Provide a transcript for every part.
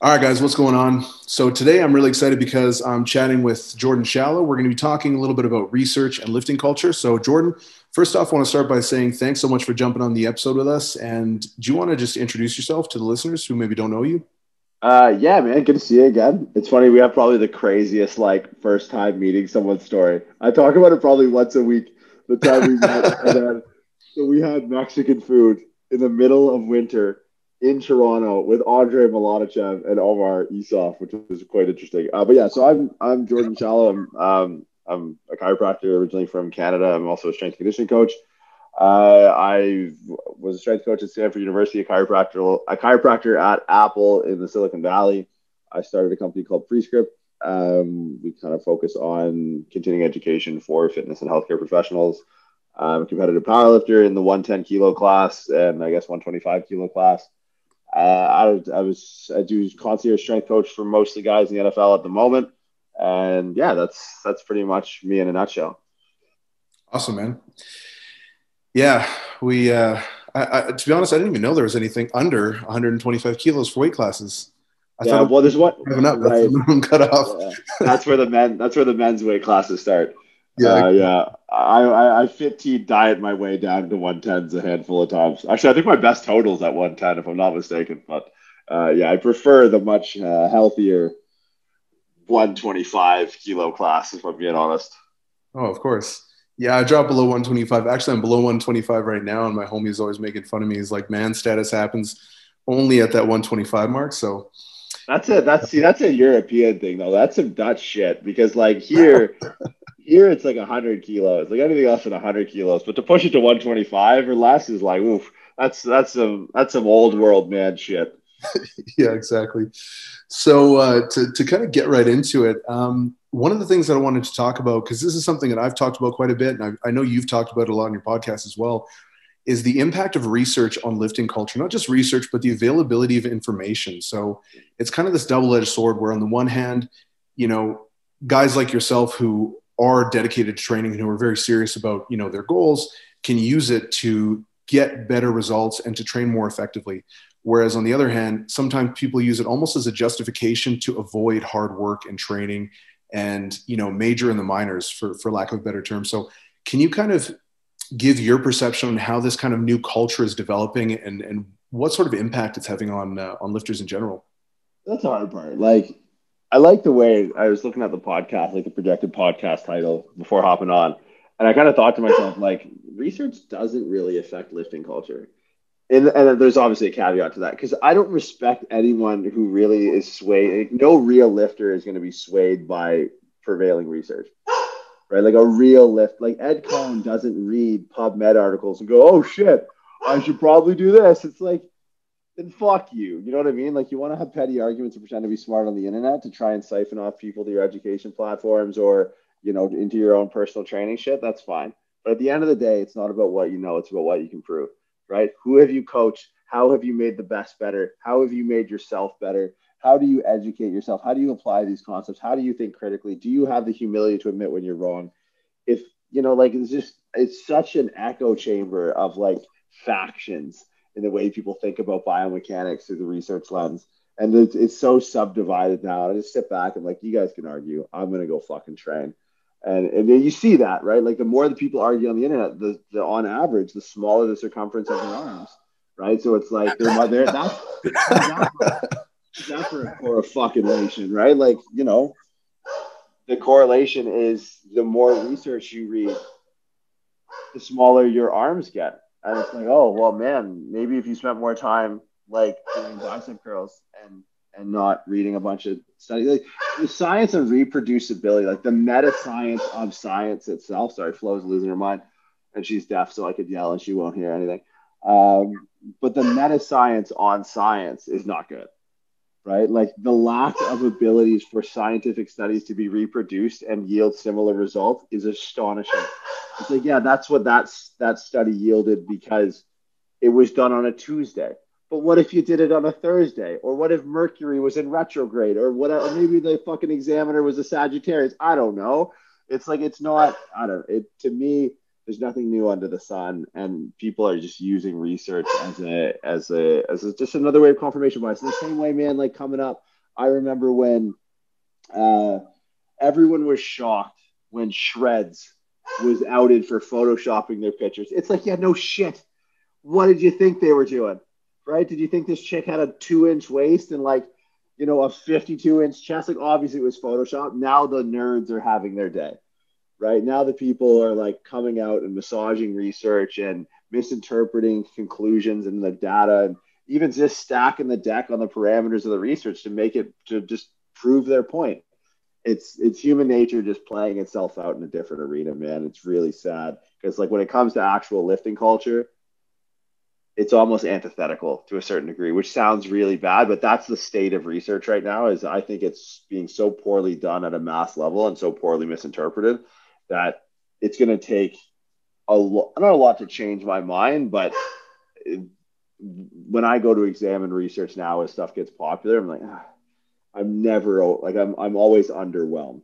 All right, guys, what's going on? So today I'm really excited because I'm chatting with Jordan Shallow. We're going to be talking a little bit about research and lifting culture. So, Jordan, first off, I want to start by saying thanks so much for jumping on the episode with us. And do you want to just introduce yourself to the listeners who maybe don't know you? Uh, yeah, man, good to see you again. It's funny, we have probably the craziest like first time meeting someone story. I talk about it probably once a week. The time we met, and then so we had Mexican food in the middle of winter in Toronto with Andrey Malanichev and Omar Isuf, which was quite interesting. Uh, but yeah, so I'm I'm Jordan Shallow. I'm um, I'm a chiropractor originally from Canada. I'm also a strength conditioning coach. Uh, I was a strength coach at Stanford University, a chiropractor, a chiropractor at Apple in the Silicon Valley. I started a company called Pre-Script. Um, we kind of focus on continuing education for fitness and healthcare professionals. I'm a competitive powerlifter in the 110 kilo class and I guess 125 kilo class. Uh, I, I was I do concierge strength coach for most of the guys in the NFL at the moment, and yeah, that's that's pretty much me in a nutshell. Awesome, man. Yeah, we. Uh, I, I, to be honest, I didn't even know there was anything under 125 kilos for weight classes. I yeah, well, there's what up. Right. That's cut off. Yeah. That's where the men. That's where the men's weight classes start. Yeah, uh, yeah. I, I I 15 diet my way down to 110s a handful of times. Actually, I think my best total is at 110, if I'm not mistaken. But uh, yeah, I prefer the much uh, healthier 125 kilo class, if I'm being honest. Oh, of course. Yeah, I dropped below 125. Actually, I'm below 125 right now, and my homie is always making fun of me. He's like, "Man, status happens only at that 125 mark." So that's a that's see that's a European thing though. That's some Dutch shit because like here here it's like 100 kilos. Like anything else than 100 kilos, but to push it to 125 or less is like oof. That's that's some that's some old world man shit. yeah, exactly. So uh, to to kind of get right into it, um, one of the things that I wanted to talk about, because this is something that I've talked about quite a bit, and I, I, know you've talked about it a lot on your podcast as well, is the impact of research on lifting culture. Not just research, but the availability of information. So it's kind of this double edged sword where, on the one hand, you know, guys like yourself who are dedicated to training and who are very serious about, you know, their goals can use it to get better results and to train more effectively. Whereas on the other hand, sometimes people use it almost as a justification to avoid hard work and training and you know major in the minors for for lack of a better term. So can you kind of give your perception on how this kind of new culture is developing and and what sort of impact it's having on uh, on lifters in general? That's the hard part. Like i like the way i was looking at the podcast like the projected podcast title before hopping on and i kind of thought to myself like research doesn't really affect lifting culture and, and there's obviously a caveat to that because I don't respect anyone who really is swayed. No real lifter is going to be swayed by prevailing research, right? Like a real lift, like Ed Coan doesn't read PubMed articles and go, "Oh shit, I should probably do this." It's like, then fuck you. You know what I mean? Like you want to have petty arguments and pretend to be smart on the internet to try and siphon off people to your education platforms or you know into your own personal training shit. That's fine. But at the end of the day, it's not about what you know; it's about what you can prove right? Who have you coached? How have you made the best better? How have you made yourself better? How do you educate yourself? How do you apply these concepts? How do you think critically? Do you have the humility to admit when you're wrong? If, you know, like it's just, it's such an echo chamber of like factions in the way people think about biomechanics through the research lens. And it's, it's so subdivided now. I just sit back and like, you guys can argue. I'm to go fucking train. And, and then you see that, right? Like the more the people argue on the internet, the, the on average, the smaller the circumference of their arms, right? So it's like they're, they're that's, that's for, for a fucking nation, right? Like, you know, the correlation is the more research you read, the smaller your arms get. And it's like, oh, well, man, maybe if you spent more time like doing bicep curls and and not reading a bunch of studies. Like the science of reproducibility, like the meta science of science itself. Sorry, Flo's losing her mind, and she's deaf, so I could yell and she won't hear anything. Um, but the meta science on science is not good, right? Like the lack of abilities for scientific studies to be reproduced and yield similar results is astonishing. It's like, yeah, that's what that's that study yielded because it was done on a Tuesday but what if you did it on a Thursday? Or what if Mercury was in retrograde? Or what? Or maybe the fucking examiner was a Sagittarius. I don't know. It's like it's not. I don't. It to me, there's nothing new under the sun, and people are just using research as a as a as a, just another way of confirmation bias. in the same way, man, like coming up, I remember when uh, everyone was shocked when Shredz was outed for photoshopping their pictures. It's like, yeah, no shit. What did you think they were doing? Right? Did you think this chick had a two inch waist and like, you know, a 52 inch chest? Like, obviously it was Photoshop. Now the nerds are having their day right? Now the people are like coming out and massaging research and misinterpreting conclusions and the data and even just stacking the deck on the parameters of the research to make it to just prove their point. It's it's human nature just playing itself out in a different arena, man. It's really sad because like when it comes to actual lifting culture, it's almost antithetical to a certain degree, which sounds really bad, but that's the state of research right now. Is I think it's being so poorly done at a mass level and so poorly misinterpreted that it's going to take a lot, not a lot to change my mind, but when I go to examine research now as stuff gets popular, I'm like, ah, I'm never like I'm I'm always underwhelmed.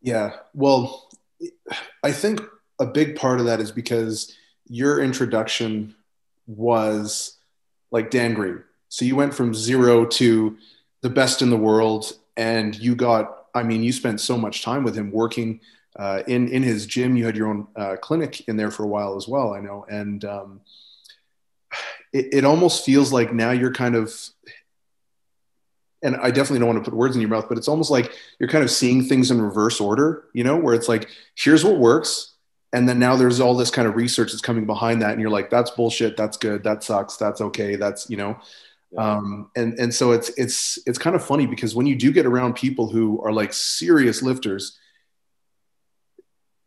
Yeah, well, I think a big part of that is because your introduction was like Dan Green. So you went from zero to the best in the world, and you got I mean, you spent so much time with him working uh, in in his gym. You had your own uh, clinic in there for a while as well. I know, and um, it, it almost feels like now you're kind of. And I definitely don't want to put words in your mouth, but it's almost like you're kind of seeing things in reverse order, you know, where it's like, here's what works. And then now there's all this kind of research that's coming behind that. And you're like, that's bullshit. That's good. That sucks. That's okay. That's, you know, um, and and so it's it's it's kind of funny because when you do get around people who are like serious lifters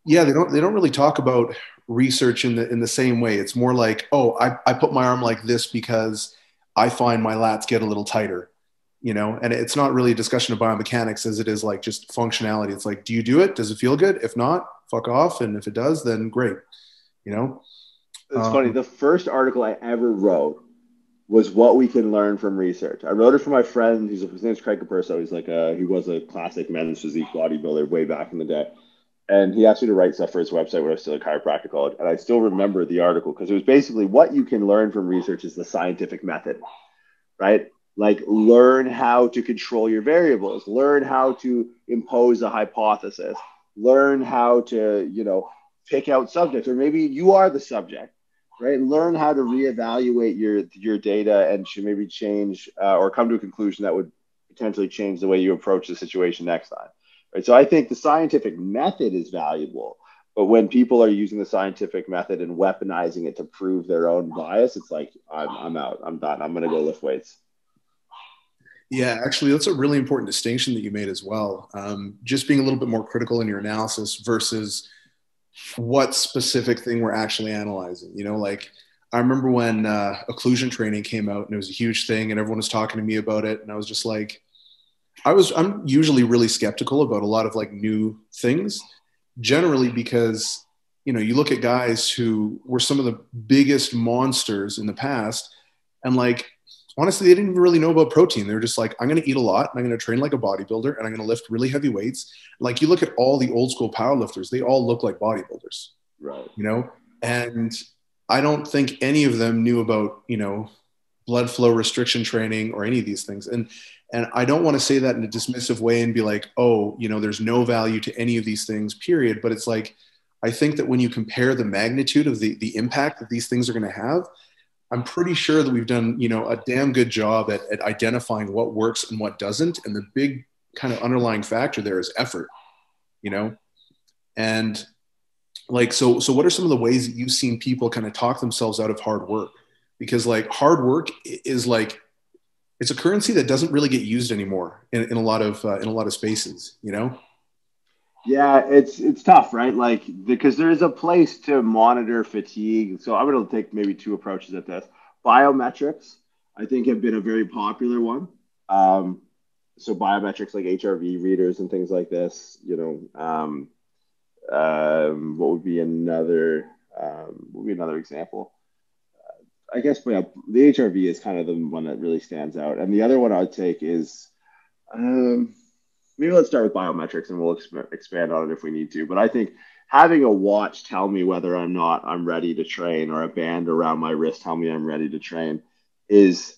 yeah they don't they don't really talk about research in the in the same way. It's more like oh i, I put my arm like this because i find my lats get a little tighter you know? And it's not really a discussion of biomechanics as it is like just functionality. It's like do you do it? Does it feel good? If not fuck off. And if it does then great you know? It's um, funny the first article i ever wrote was what we can learn from research. I wrote it for my friend. He's his name's Craig Capurso. He's like a, he was a classic men's physique bodybuilder way back in the day. And he asked me to write stuff for his website when I was still at chiropractic college. And I still remember the article because it was basically what you can learn from research is the scientific method, right? Like learn how to control your variables, learn how to impose a hypothesis, learn how to, you know, pick out subjects, or maybe you are the subject right? Learn how to reevaluate your your data and should maybe change uh, or come to a conclusion that would potentially change the way you approach the situation next time, right? So I think the scientific method is valuable, but when people are using the scientific method and weaponizing it to prove their own bias, it's like I'm I'm out, I'm done, I'm gonna go lift weights. Yeah, actually, that's a really important distinction that you made as well. Um, just being a little bit more critical in your analysis versus what specific thing we're actually analyzing. You know, like I remember when uh, occlusion training came out and it was a huge thing and everyone was talking to me about it. And I was just like, I was, I'm usually really skeptical about a lot of like new things, generally because, you know, you look at guys who were some of the biggest monsters in the past and like honestly, they didn't even really know about protein. They were just like, I'm going to eat a lot and I'm going to train like a bodybuilder and I'm going to lift really heavy weights. Like you look at all the old school powerlifters, they all look like bodybuilders. Right. You know, and I don't think any of them knew about, you know, blood flow restriction training or any of these things. And, and I don't want to say that in a dismissive way and be like, oh, you know, there's no value to any of these things, period. But it's like, I think that when you compare the magnitude of the, the impact that these things are going to have, I'm pretty sure that we've done, you know, a damn good job at, at identifying what works and what doesn't. And the big kind of underlying factor there is effort, you know? And like, so, so what are some of the ways that you've seen people kind of talk themselves out of hard work? Because like hard work is like, it's a currency that doesn't really get used anymore in, in a lot of, uh, in a lot of spaces, you know? Yeah, it's it's tough, right? Like because there is a place to monitor fatigue. So I'm going to take maybe two approaches at this. Biometrics, I think, have been a very popular one. Um, so biometrics like HRV readers and things like this. You know, um, um, what would be another? Um, would be another example? Uh, I guess yeah, the HRV is kind of the one that really stands out, and the other one I'd take is. Um, maybe let's start with biometrics and we'll exp- expand on it if we need to. But I think having a watch tell me whether I'm not I'm ready to train or a band around my wrist tell me I'm ready to train is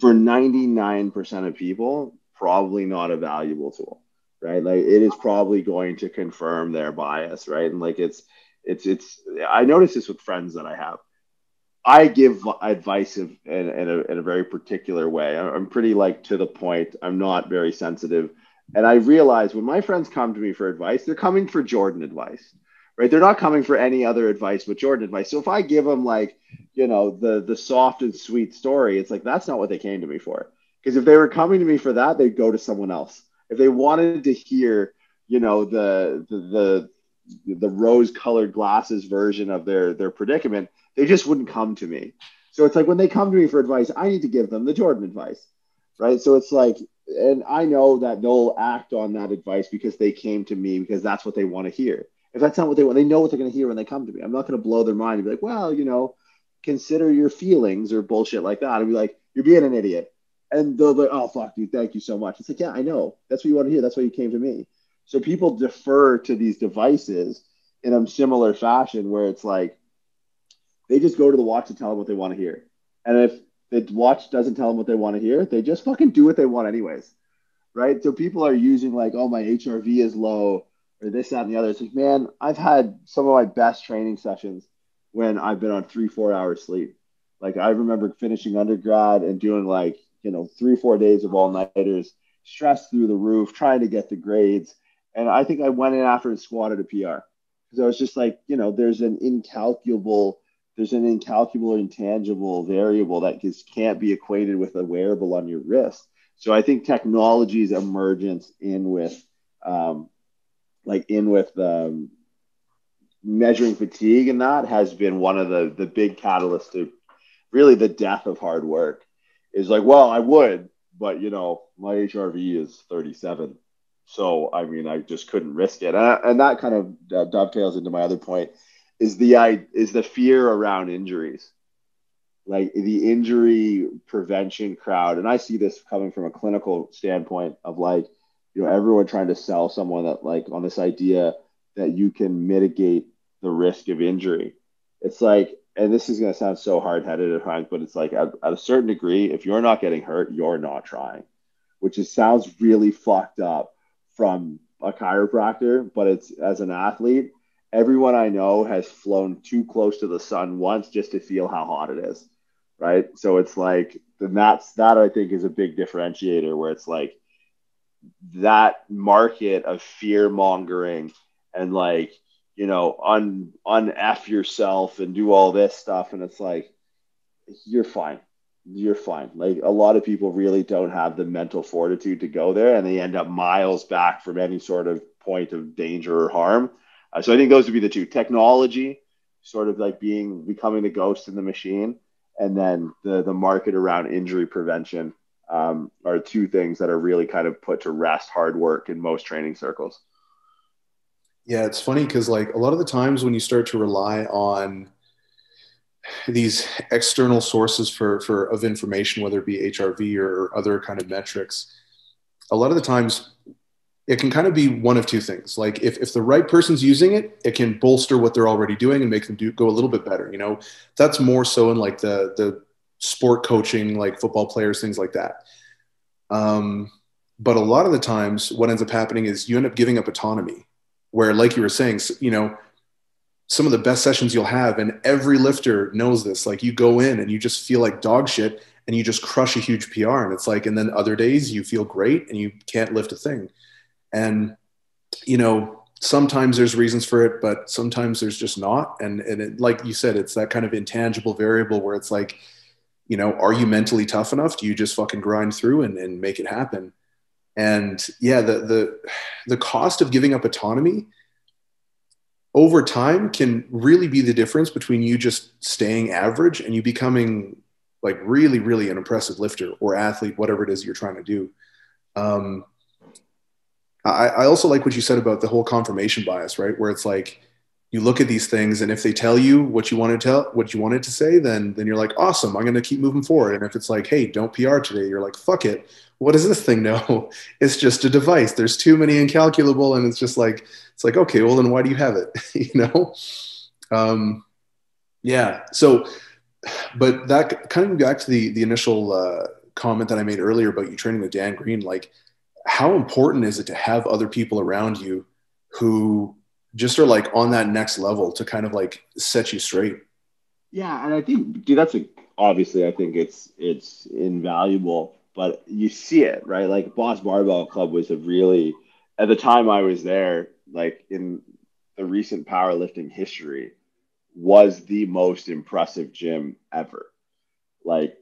for 99% of people probably not a valuable tool right? Like it is probably going to confirm their bias right? And like it's it's it's i notice this with friends that i have. I give advice in, in, a, in a very particular way. I'm pretty like to the point. I'm not very sensitive and i realize when my friends come to me for advice they're coming for jordan advice right? They're not coming for any other advice but jordan advice. So if i give them like you know the the soft and sweet story it's like that's not what they came to me for. Because if they were coming to me for that they'd go to someone else. If they wanted to hear you know the the the, the rose colored glasses version of their their predicament they just wouldn't come to me. So it's like when they come to me for advice i need to give them the jordan advice right? So it's like and i know that they'll act on that advice because they came to me because that's what they want to hear if that's not what they want they know what they're going to hear when they come to me i'm not going to blow their mind and be like well you know consider your feelings or bullshit like that. I'd be like, you're being an idiot. And they'll be like, oh, fuck, dude, thank you so much. It's like, yeah, I know. That's what you want to hear. That's why you came to me. So people defer to these devices in a similar fashion where it's like they just go to the watch to tell them what they want to hear. And if the watch doesn't tell them what they want to hear, they just fucking do what they want anyways. Right. So people are using like, oh, my HRV is low or this, that, and the other. It's like, man, I've had some of my best training sessions when I've been on three, four hours sleep. Like I remember finishing undergrad and doing like, you know, three, four days of all nighters, stressed through the roof, trying to get the grades. And I think I went in after and squatted a PR because I was just like, you know, there's an incalculable, there's an incalculable, intangible variable that just can't be equated with a wearable on your wrist. So I think technology's emergence in with, um, like in with um, measuring fatigue and that has been one of the the big catalysts to really the death of hard work. Is like well i would but you know my hrv is 37 so i mean i just couldn't risk it. And, I, and that kind of dovetails into my other point is the i is the fear around injuries like the injury prevention crowd and i see this coming from a clinical standpoint of like you know everyone trying to sell someone that like on this idea that you can mitigate the risk of injury. It's like, and this is going to sound so hard headed at times, but it's like at, at, a certain degree, if you're not getting hurt, you're not trying, which is sounds really fucked up from a chiropractor, but it's as an athlete, everyone I know has flown too close to the sun once just to feel how hot it is. Right. So it's like, then that's that I think is a big differentiator where it's like that market of fear mongering and like you know, un un f yourself and do all this stuff, and it's like you're fine, you're fine. Like a lot of people really don't have the mental fortitude to go there, and they end up miles back from any sort of point of danger or harm. Uh, so I think those would be the two: technology, sort of like being becoming the ghost in the machine, and then the the market around injury prevention um, are two things that are really kind of put to rest hard work in most training circles. Yeah, it's funny because like a lot of the times when you start to rely on these external sources for for of information, whether it be HRV or other kind of metrics, a lot of the times it can kind of be one of two things. Like if, if the right person's using it, it can bolster what they're already doing and make them do go a little bit better. You know, that's more so in like the the sport coaching, like football players, things like that. Um, but a lot of the times, what ends up happening is you end up giving up autonomy where like you were saying you know some of the best sessions you'll have and every lifter knows this like you go in and you just feel like dog shit and you just crush a huge pr and it's like and then other days you feel great and you can't lift a thing and you know sometimes there's reasons for it but sometimes there's just not. And and it, like you said it's that kind of intangible variable where it's like you know are you mentally tough enough? Do you just fucking grind through and, and make it happen? And yeah the the the cost of giving up autonomy over time can really be the difference between you just staying average and you becoming like really really an impressive lifter or athlete whatever it is you're trying to do. Um, I, I also like what you said about the whole confirmation bias right? Where it's like you look at these things and if they tell you what you want to tell what you wanted to say then then you're like awesome i'm going to keep moving forward. And if it's like hey don't pr today you're like fuck it. What does this thing know? It's just a device. There's too many incalculable and it's just like it's like okay well then why do you have it? You know? Um yeah so but that kind of back to the the initial uh, comment that i made earlier about you training with dan green like how important is it to have other people around you who just are like on that next level to kind of like set you straight. Yeah, and I think, dude, that's a, obviously I think it's it's invaluable, but you see it right. Like Boss Barbell Club was a really at the time I was there, like in the recent powerlifting history, was the most impressive gym ever. Like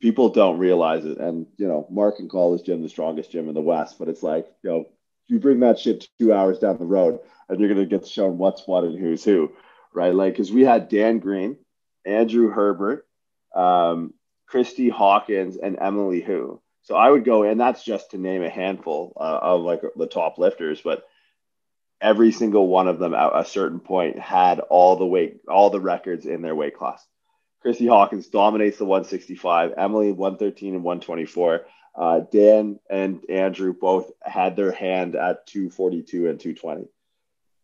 people don't realize it, and you know, Mark can call this gym the strongest gym in the West, but it's like you know, you bring that shit two hours down the road and you're to get shown what's what and who's who, right? Like, because we had Dan Green, Andrew Herbert, um, Kristy Hawkins, and Emily Hu. So I would go, and that's just to name a handful uh, of like the top lifters, but every single one of them at a certain point had all the weight, all the records in their weight class. Kristy Hawkins dominates the 165, Emily 113 and 124. Uh, Dan and Andrew both had their hand at 242 and 220.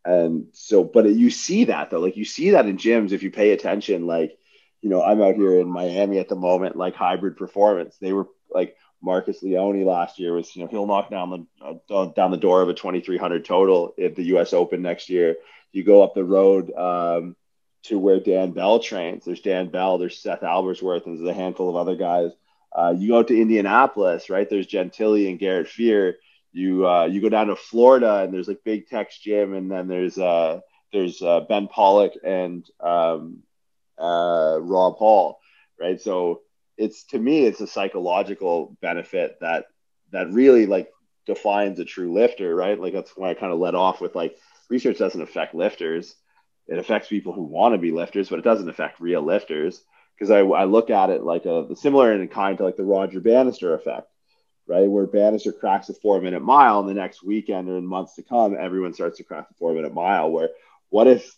And so, but you see that though, like you see that in gyms if you pay attention. Like, you know, I'm out here in Miami at the moment, like hybrid performance. They were like Marcus Leone last year was, you know, he'll knock down the uh, down the door of a 2300 total at the U.S. Open next year. You go up the road um, to where Dan Bell trains. There's Dan Bell, there's Seth Albersworth, and there's a handful of other guys. Uh, you go to Indianapolis, right? There's Gentili and Garrett Fear you uh, you go down to Florida and there's like Big Tex Gym, and then there's uh, there's uh, Ben Pollack and um, uh, Rob Hall, right? So it's to me it's a psychological benefit that that really like defines a true lifter, right? Like that's why I kind of let off with like research doesn't affect lifters. It affects people who want to be lifters, but it doesn't affect real lifters. Because I, I look at it like a similar in kind to like the Roger Bannister effect right? Where Bannister cracks a four minute mile, and the next weekend or in months to come, everyone starts to crack the four minute mile. Where what if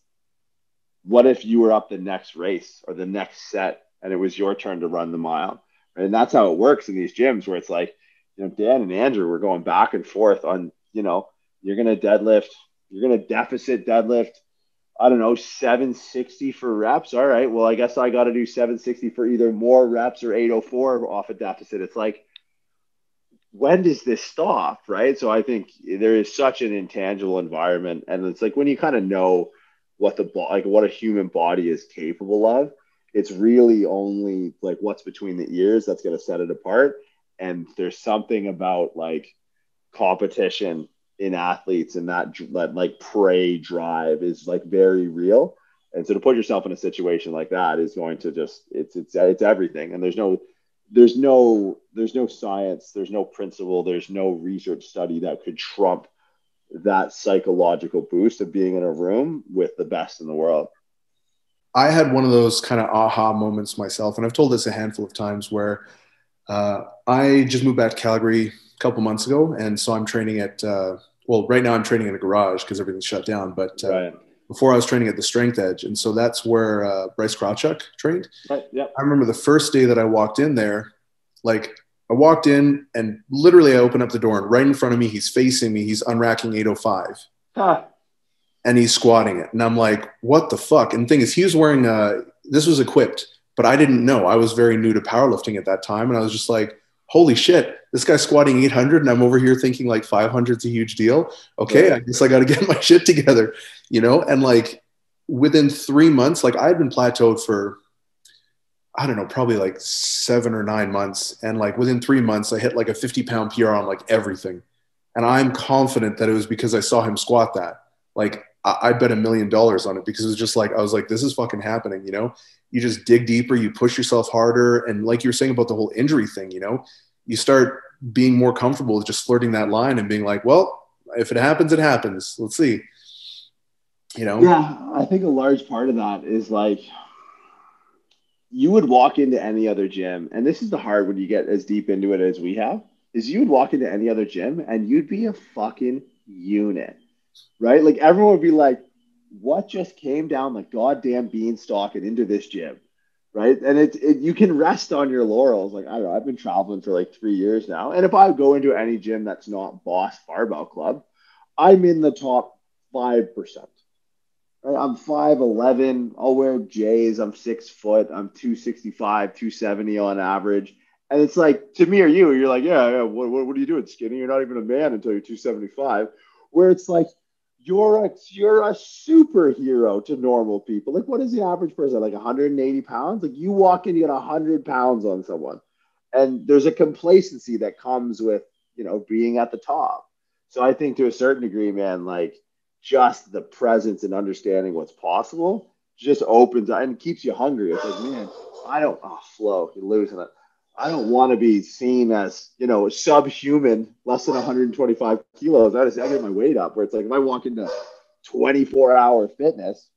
what if you were up the next race or the next set and it was your turn to run the mile? And that's how it works in these gyms where it's like, you know, Dan and Andrew were going back and forth on, you know, you're gonna deadlift, you're gonna deficit deadlift. I don't know, 760 for reps. All right. Well, I guess I got to do 760 for either more reps or 804 off a deficit. It's like, when does this stop right so i think there is such an intangible environment and it's like when you kind of know what the like what a human body is capable of it's really only like what's between the ears that's going to set it apart and there's something about like competition in athletes and that, that like prey drive is like very real and so to put yourself in a situation like that is going to just it's it's it's everything and there's no there's no there's no science, there's no principle, there's no research study that could trump that psychological boost of being in a room with the best in the world. I had one of those kind of aha moments myself, and I've told this a handful of times where uh, I just moved back to Calgary a couple months ago, and so I'm training at uh, well, right now I'm training in a garage because everything's shut down, but uh, right before I was training at the Strength Edge, and so that's where uh, Bryce Krawczyk trained. Right. Yeah. I remember the first day that I walked in there, like I walked in and literally I opened up the door and right in front of me, he's facing me, he's unracking 805. Huh. And he's squatting it. And I'm like, what the fuck? And the thing is, he was wearing, uh, this was equipped, but I didn't know. I was very new to powerlifting at that time. And I was just like, holy shit, this guy's squatting 800 and I'm over here thinking like 500 is a huge deal. Okay, I guess I got to get my shit together, you know? And like within three months, like I had been plateaued for, I don't know, probably like seven or nine months. And like within three months, I hit like a 50 pound PR on like everything. And I'm confident that it was because I saw him squat that. Like I, I bet a million dollars on it because it was just like, I was like, this is fucking happening, you know? You just dig deeper, you push yourself harder. And like you were saying about the whole injury thing, you know, you start being more comfortable with just flirting that line and being like, well, if it happens, it happens. Let's see. You know? Yeah, I think a large part of that is like you would walk into any other gym, and this is the hard when you get as deep into it as we have, is you would walk into any other gym and you'd be a fucking unit. Right? Like everyone would be like, what just came down the goddamn beanstalk and into this gym, right? And it, it you can rest on your laurels. Like I don't know, I've been traveling for like three years now, and if I go into any gym that's not Boss Barbell Club, I'm in the top five percent. I'm 5'11. I'll wear J's. I'm six foot. I'm 265, 270 on average. And it's like, to me or you, you're like, yeah, yeah what, what, what are you doing, skinny? You're not even a man until you're 275. Where it's like, you're a you're a superhero to normal people. Like, what is the average person? Like 180 pounds? Like, you walk in, you got 100 pounds on someone, and there's a complacency that comes with you know being at the top. So I think to a certain degree, man, like just the presence and understanding what's possible just opens and keeps you hungry. It's like, man, I don't oh, flow, you're losing it. I don't want to be seen as, you know, subhuman, less than 125 kilos. I just I get my weight up where it's like if I walk into 24 hour fitness,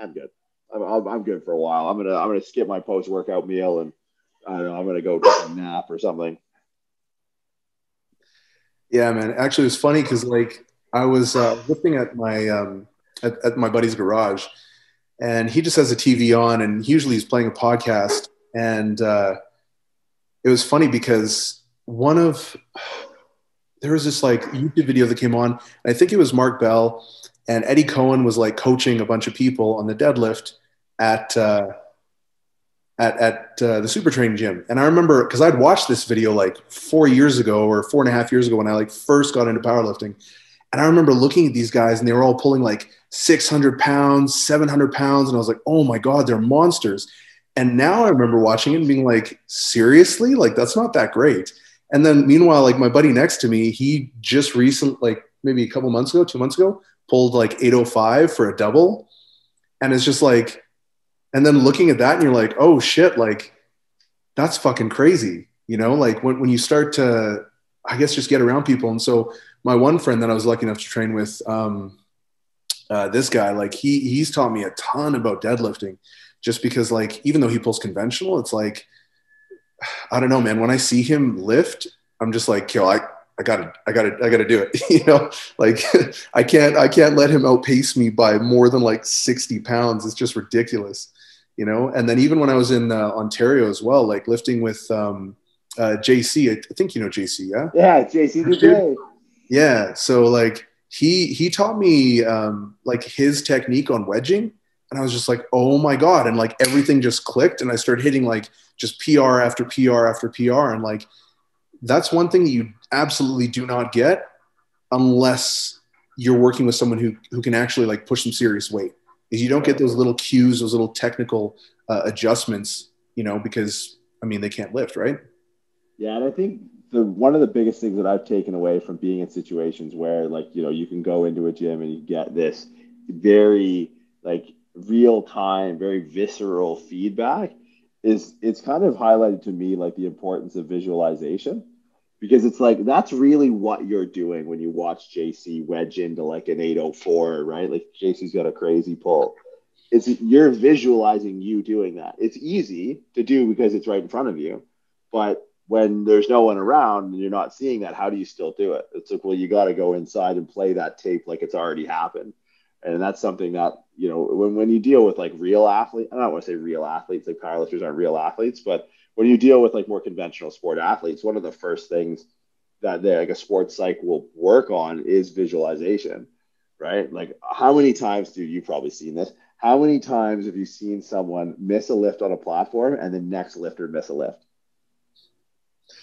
I'm good. I'm, I'm good for a while. I'm gonna I'm gonna skip my post workout meal and I don't know. I'm gonna go take a nap or something. Yeah, man. Actually, it's funny because like I was uh, looking at my um, at, at my buddy's garage, and he just has a TV on, and usually he's playing a podcast, and uh, it was funny because one of there was this like YouTube video that came on. I think it was Mark Bell and Eddie Coan was like coaching a bunch of people on the deadlift at uh, at at uh, the Super Training Gym. And I remember because I'd watched this video like four years ago or four and a half years ago when I like first got into powerlifting. And I remember looking at these guys and they were all pulling like 600 pounds, 700 pounds. And I was like, oh my God, they're monsters. And now I remember watching it and being like, seriously? Like, that's not that great. And then meanwhile, like my buddy next to me, he just recently, like maybe a couple months ago, two months ago, pulled like 805 for a double. And it's just like, and then looking at that and you're like, oh shit, like that's fucking crazy. You know, like when, when you start to, I guess, just get around people. And so my one friend that I was lucky enough to train with, um, uh, this guy, like he, he's taught me a ton about deadlifting just because like even though he pulls conventional, it's like I don't know, man. When I see him lift, I'm just like, yo, I, I gotta, I gotta, I gotta do it. you know, like I can't, I can't let him outpace me by more than like 60 pounds. It's just ridiculous, you know. And then even when I was in uh, Ontario as well, like lifting with um, uh, JC, I, think you know JC, yeah. Yeah, JC Yeah. So like he he taught me um, like his technique on wedging and I was just like, oh my God. And like everything just clicked and I started hitting like just PR after PR after PR. And like that's one thing that you absolutely do not get unless you're working with someone who, who can actually like push some serious weight is you don't get those little cues, those little technical uh, adjustments, you know, because I mean, they can't lift, right? Yeah. And I think the, one of the biggest things that I've taken away from being in situations where like, you know, you can go into a gym and you get this very like real time, very visceral feedback is it's kind of highlighted to me like the importance of visualization because it's like that's really what you're doing when you watch JC wedge into like an 804, right? Like JC's got a crazy pull. It's you're visualizing you doing that. It's easy to do because it's right in front of you, but when there's no one around and you're not seeing that, how do you still do it? It's like, well, you got to go inside and play that tape like it's already happened and that's something that you know when, when you deal with like real athletes i don't want to say real athletes like powerlifters aren't real athletes but when you deal with like more conventional sport athletes one of the first things that they like a sports psych will work on is visualization right? Like how many times do you probably seen this? How many times have you seen someone miss a lift on a platform and the next lifter miss a lift?